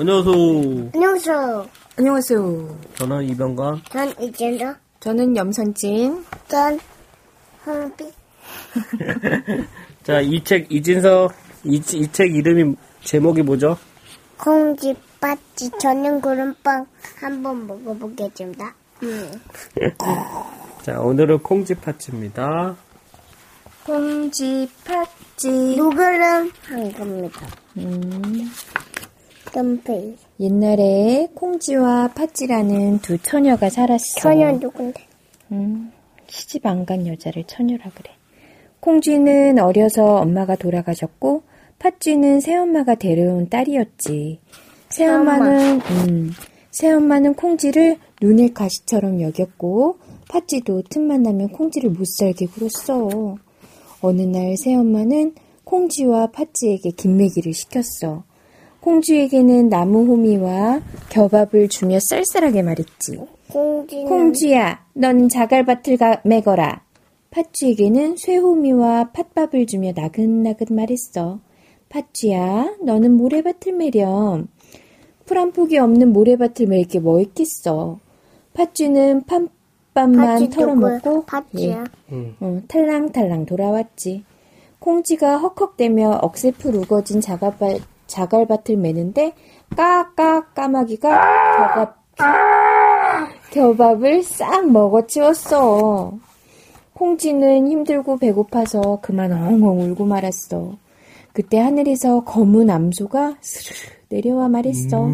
안녕하세요. 안녕하세요. 안녕하세요. 저는 이병관. 전 이진도. 저는 염선진. 전 홍비. 자, 이 책, 이진서, 이, 이책 이름이, 제목이 뭐죠? 콩지팥지 전용 구름빵 한번 먹어보겠습니다. 음. 자, 오늘은 콩지팥입니다. 콩지, 팥지. 누구름 한 겁니다. 음, 덤페이. 옛날에 콩지와 팥지라는 두 처녀가 살았어. 처녀 누군데? 음, 시집 안 간 여자를 처녀라 그래. 콩쥐는 어려서 엄마가 돌아가셨고, 팥쥐는 새엄마가 데려온 딸이었지. 새엄마는, 음, 새엄마는 콩쥐를 눈을 가시처럼 여겼고, 팥쥐도 틈만 나면 콩쥐를 못 살게 굴었어. 어느 날 새엄마는 콩쥐와 팥쥐에게 김매기를 시켰어. 콩쥐에게는 나무 호미와 겨밥을 주며 쌀쌀하게 말했지. 콩지는 콩쥐야, 넌 자갈밭을 가, 매거라. 팥쥐에게는 쇠호미와 팥밥을 주며 나긋나긋 말했어. 팥쥐야, 너는 모래밭을 매렴. 풀 한 폭이 없는 모래밭을 멜게뭐 있겠어. 팥쥐는 팥밥만 털어먹고? 팥쥐야. 음. 어, 탈랑탈랑 돌아왔지. 콩쥐가 헉헉대며 억새풀 우거진 자갈밭, 자갈밭을 매는데 까까 까마귀가 겨밥, 겨밥을 싹 먹어치웠어. 콩쥐는 힘들고 배고파서 그만 엉엉 울고 말았어. 그때 하늘에서 검은 암소가 스르르 내려와 말했어.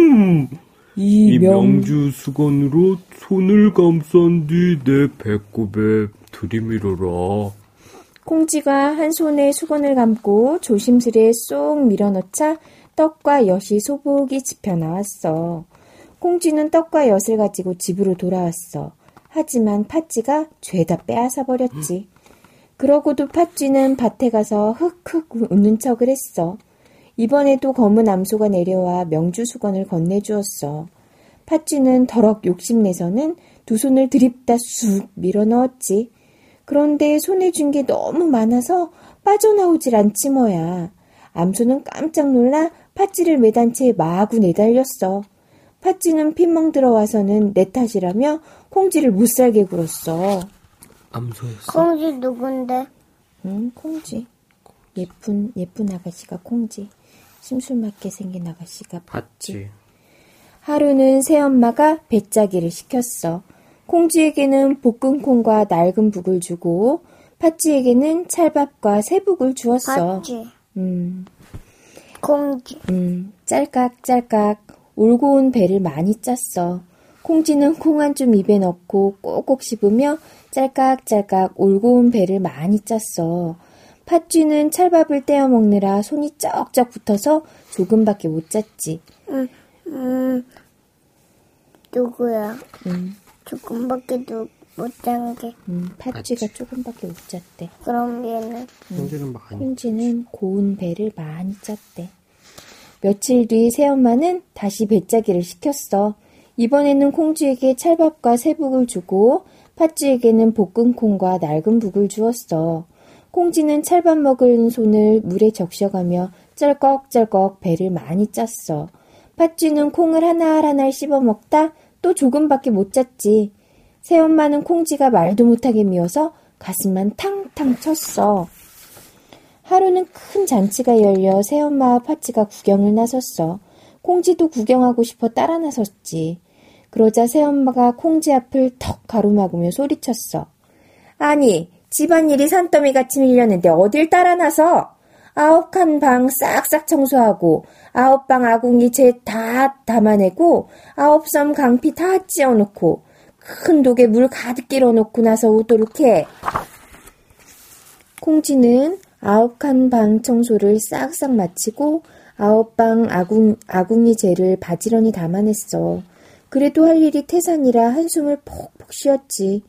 음, 이 이 명, 명주 수건으로 손을 감싼 뒤 내 배꼽에 들이밀어라. 콩쥐가 한 손에 수건을 감고 조심스레 쏙 밀어넣자 떡과 엿이 소복이 집혀 나왔어. 콩쥐는 떡과 엿을 가지고 집으로 돌아왔어. 하지만 팥쥐가 죄다 빼앗아 버렸지. 그러고도 팥쥐는 밭에 가서 흑흑 웃는 척을 했어. 이번에도 검은 암소가 내려와 명주 수건을 건네주었어. 팥쥐는 더럭 욕심내서는 두 손을 들입다 쑥 밀어넣었지. 그런데 손에 쥔게 너무 많아서 빠져나오질 않지 뭐야. 암소는 깜짝 놀라 팥쥐를 매단 채 마구 내달렸어. 팥쥐는 핀멍 들어와서는 내 탓이라며 콩쥐를 못 살게 굴었어. 암소였어. 콩지 누군데? 응, 콩쥐. 예쁜, 예쁜 아가씨가 콩쥐. 심술 맞게 생긴 아가씨가 팥쥐. 봤지. 하루는 새엄마가 배짜기를 시켰어. 콩쥐에게는 볶은 콩과 낡은 북을 주고 팥쥐에게는 찰밥과 새북을 주었어. 팥쥐. 음, 콩지. 음, 짤깍짤깍 울고 온 배를 많이 짰어. 콩쥐는 콩 한 줌 입에 넣고 꼭꼭 씹으며 짤깍짤깍 울고 온 배를 많이 짰어. 팥쥐는 찰밥을 떼어 먹느라 손이 쩍쩍 붙어서 조금밖에 못 짰지. 음, 음, 누구야? 음, 조금밖에 못잔 게. 음, 팥쥐가 조금밖에 못 짰대. 그럼 얘는 형제는 많이. 콩쥐는 고운 배를 많이 짰대. 며칠 뒤 새엄마는 다시 배짜기를 시켰어. 이번에는 콩쥐에게 찰밥과 새북을 주고 팥쥐에게는 볶은 콩과 낡은 북을 주었어. 콩쥐는 찰밥 먹은 손을 물에 적셔가며 쩔꺽쩔꺽 배를 많이 짰어. 팥쥐는 콩을 하나하나 씹어 먹다 또 조금밖에 못 짰지. 새엄마는 콩쥐가 말도 못하게 미워서 가슴만 탕탕 쳤어. 하루는 큰 잔치가 열려 새엄마와 팥쥐가 구경을 나섰어. 콩쥐도 구경하고 싶어 따라 나섰지. 그러자 새엄마가 콩쥐 앞을 턱 가로막으며 소리쳤어. 아니, 집안일이 산더미 같이 밀렸는데 어딜 따라 나서? 아홉 칸 방 싹싹 청소하고, 아홉 방 아궁이 재 다 담아내고, 아홉 섬 강피 다 찧어놓고, 큰 독에 물 가득 끼러놓고 나서 오도록 해. 콩쥐는 아홉 칸 방 청소를 싹싹 마치고 아홉 방 아궁, 아궁이 재를 바지런히 담아냈어. 그래도 할 일이 태산이라 한숨을 폭폭 쉬었지.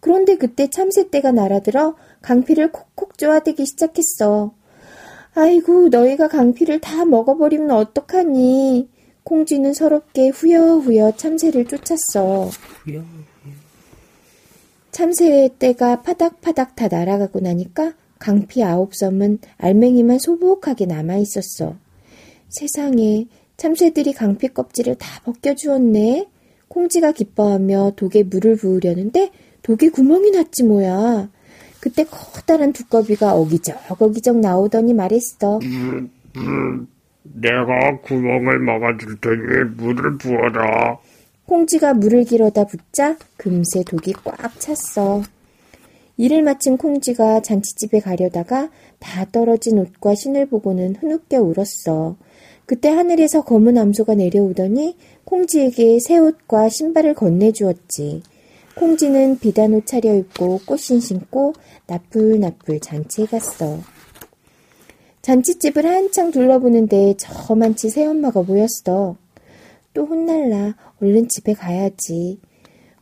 그런데 그때 참새떼가 날아들어 강피를 콕콕 쪼아대기 시작했어. 아이고, 너희가 강피를 다 먹어버리면 어떡하니? 콩쥐는 서럽게 후여후여 참새를 쫓았어. 참새의 떼가 파닥파닥 다 날아가고 나니까 강피 아홉 섬은 알맹이만 소복하게 남아 있었어. 세상에 참새들이 강피 껍질을 다 벗겨 주었네. 콩쥐가 기뻐하며 독에 물을 부으려는데 독에 구멍이 났지 뭐야. 그때 커다란 두꺼비가 어기적 어기적 나오더니 말했어. 내가 구멍을 막아줄 테니 물을 부어라. 콩쥐가 물을 길어다 붓자 금세 독이 꽉 찼어. 일을 마친 콩쥐가 잔치집에 가려다가 다 떨어진 옷과 신을 보고는 흐느껴 울었어. 그때 하늘에서 검은 암소가 내려오더니 콩쥐에게 새 옷과 신발을 건네주었지. 콩쥐는 비단 옷 차려입고 꽃신 신고 나풀나풀 잔치에 갔어. 잔치집을 한창 둘러보는데 저만치 새엄마가 모였어. 또 혼날라. 얼른 집에 가야지.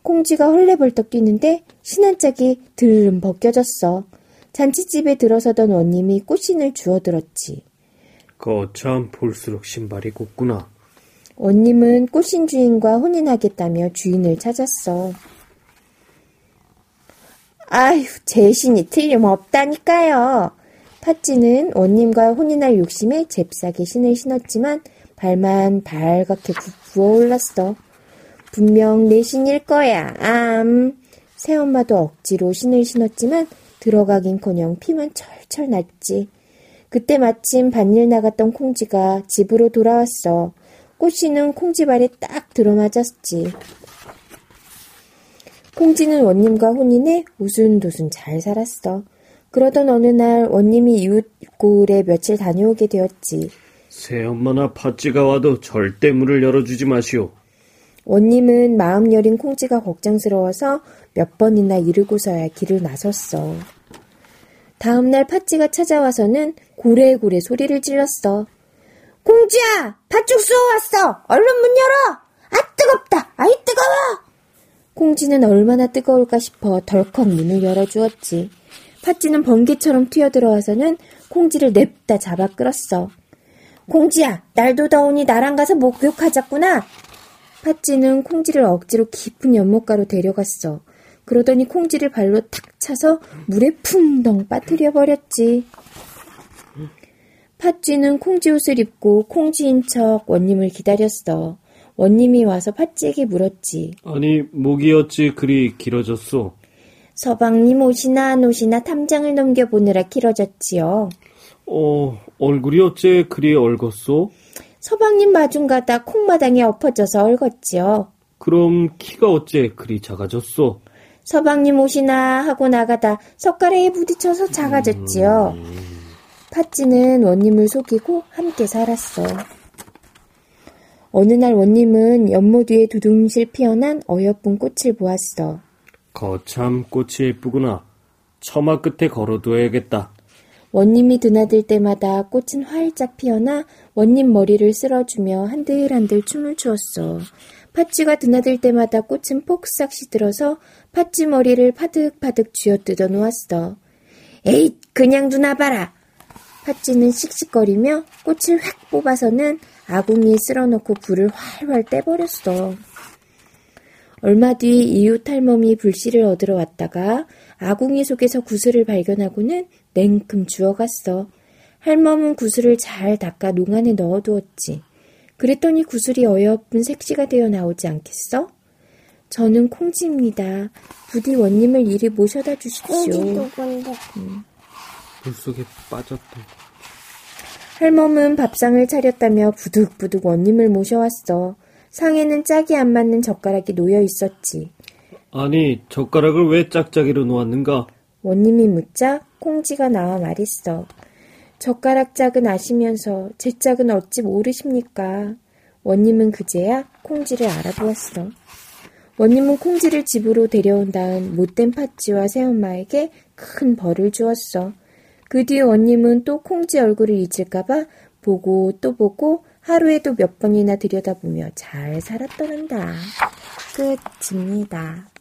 콩쥐가 헐레벌떡 뛰는데 신한 짝이 들름 벗겨졌어. 잔치집에 들어서던 원님이 꽃신을 주워들었지. 거참 볼수록 신발이 곱구나. 원님은 꽃신 주인과 혼인하겠다며 주인을 찾았어. 아휴, 제 신이 틀림없다니까요. 팥쥐는 원님과 혼인할 욕심에 잽싸게 신을 신었지만 발만 발갛게 부어올랐어. 분명 내 신일 거야. 암. 새엄마도 억지로 신을 신었지만 들어가긴커녕 피만 철철 났지. 그때 마침 밭일 나갔던 콩쥐가 집으로 돌아왔어. 꽃씨는 콩쥐 발에 딱 들어맞았지. 콩쥐는 원님과 혼인해 우순도순 잘 살았어. 그러던 어느 날 원님이 이웃 고을에 며칠 다녀오게 되었지. 새엄마나 팥쥐가 와도 절대 문을 열어주지 마시오. 원님은 마음 여린 콩쥐가 걱정스러워서 몇 번이나 이르고서야 길을 나섰어. 다음날 팥쥐가 찾아와서는 고래고래 소리를 질렀어. 콩쥐야! 팥죽 쏘왔어! 얼른 문 열어! 아 뜨겁다! 아이 뜨거워! 콩쥐는 얼마나 뜨거울까 싶어 덜컥 문을 열어주었지. 팥쥐는 번개처럼 튀어들어와서는 콩쥐를 냅다 잡아 끌었어. 콩쥐야, 날도 더우니 나랑 가서 목욕하자꾸나. 팥쥐는 콩쥐를 억지로 깊은 연못가로 데려갔어. 그러더니 콩쥐를 발로 탁 차서 물에 풍덩 빠뜨려 버렸지. 팥쥐는 콩쥐 옷을 입고 콩쥐인 척 원님을 기다렸어. 원님이 와서 팥쥐에게 물었지. 아니, 목이 어찌 그리 길어졌소? 서방님 옷이나 안 옷이나 탐장을 넘겨보느라 길어졌지요. 어, 얼굴이 어째 그리 얼었소? 서방님 마중 가다 콩마당에 엎어져서 얼었지요. 그럼 키가 어째 그리 작아졌소? 서방님 옷이나 하고 나가다 석가래에 부딪혀서 작아졌지요. 팥쥐는 원님을 속이고 함께 살았어. 어느 날 원님은 연못 위에 두둥실 피어난 어여쁜 꽃을 보았어. 거참 꽃이 예쁘구나. 처마 끝에 걸어두어야겠다. 원님이 드나들 때마다 꽃은 활짝 피어나 원님 머리를 쓸어주며 한들한들 춤을 추었어. 팥쥐가 드나들 때마다 꽃은 폭삭 시들어서 팥쥐 머리를 파득파득 쥐어뜯어 놓았어. 에잇, 그냥 두나 봐라. 팥쥐는 씩씩거리며 꽃을 획 뽑아서는 아궁이에 쓸어넣고 불을 활활 때버렸어. 얼마 뒤 이웃 할멈이 불씨를 얻으러 왔다가 아궁이 속에서 구슬을 발견하고는 냉큼 주워갔어. 할멈은 구슬을 잘 닦아 농안에 넣어두었지. 그랬더니 구슬이 어여쁜 색시가 되어 나오지 않겠어? 저는 콩쥐입니다. 부디 원님을 이리 모셔다 주십시오. 콩쥐 누군데? 물속에 빠졌다. 할멈은 밥상을 차렸다며 부득부득 원님을 모셔왔어. 상에는 짝이 안 맞는 젓가락이 놓여 있었지. 아니, 젓가락을 왜 짝짝이로 놓았는가? 원님이 묻자 콩쥐가 나와 말했어. 젓가락 짝은 아시면서 제 짝은 어찌 모르십니까? 원님은 그제야 콩쥐를 알아보았어. 원님은 콩쥐를 집으로 데려온 다음 못된 팥쥐와 새엄마에게 큰 벌을 주었어. 그뒤 원님은 또 콩쥐 얼굴을 잊을까봐 보고 또 보고 하루에도 몇 번이나 들여다보며 잘 살았더란다. 끝입니다.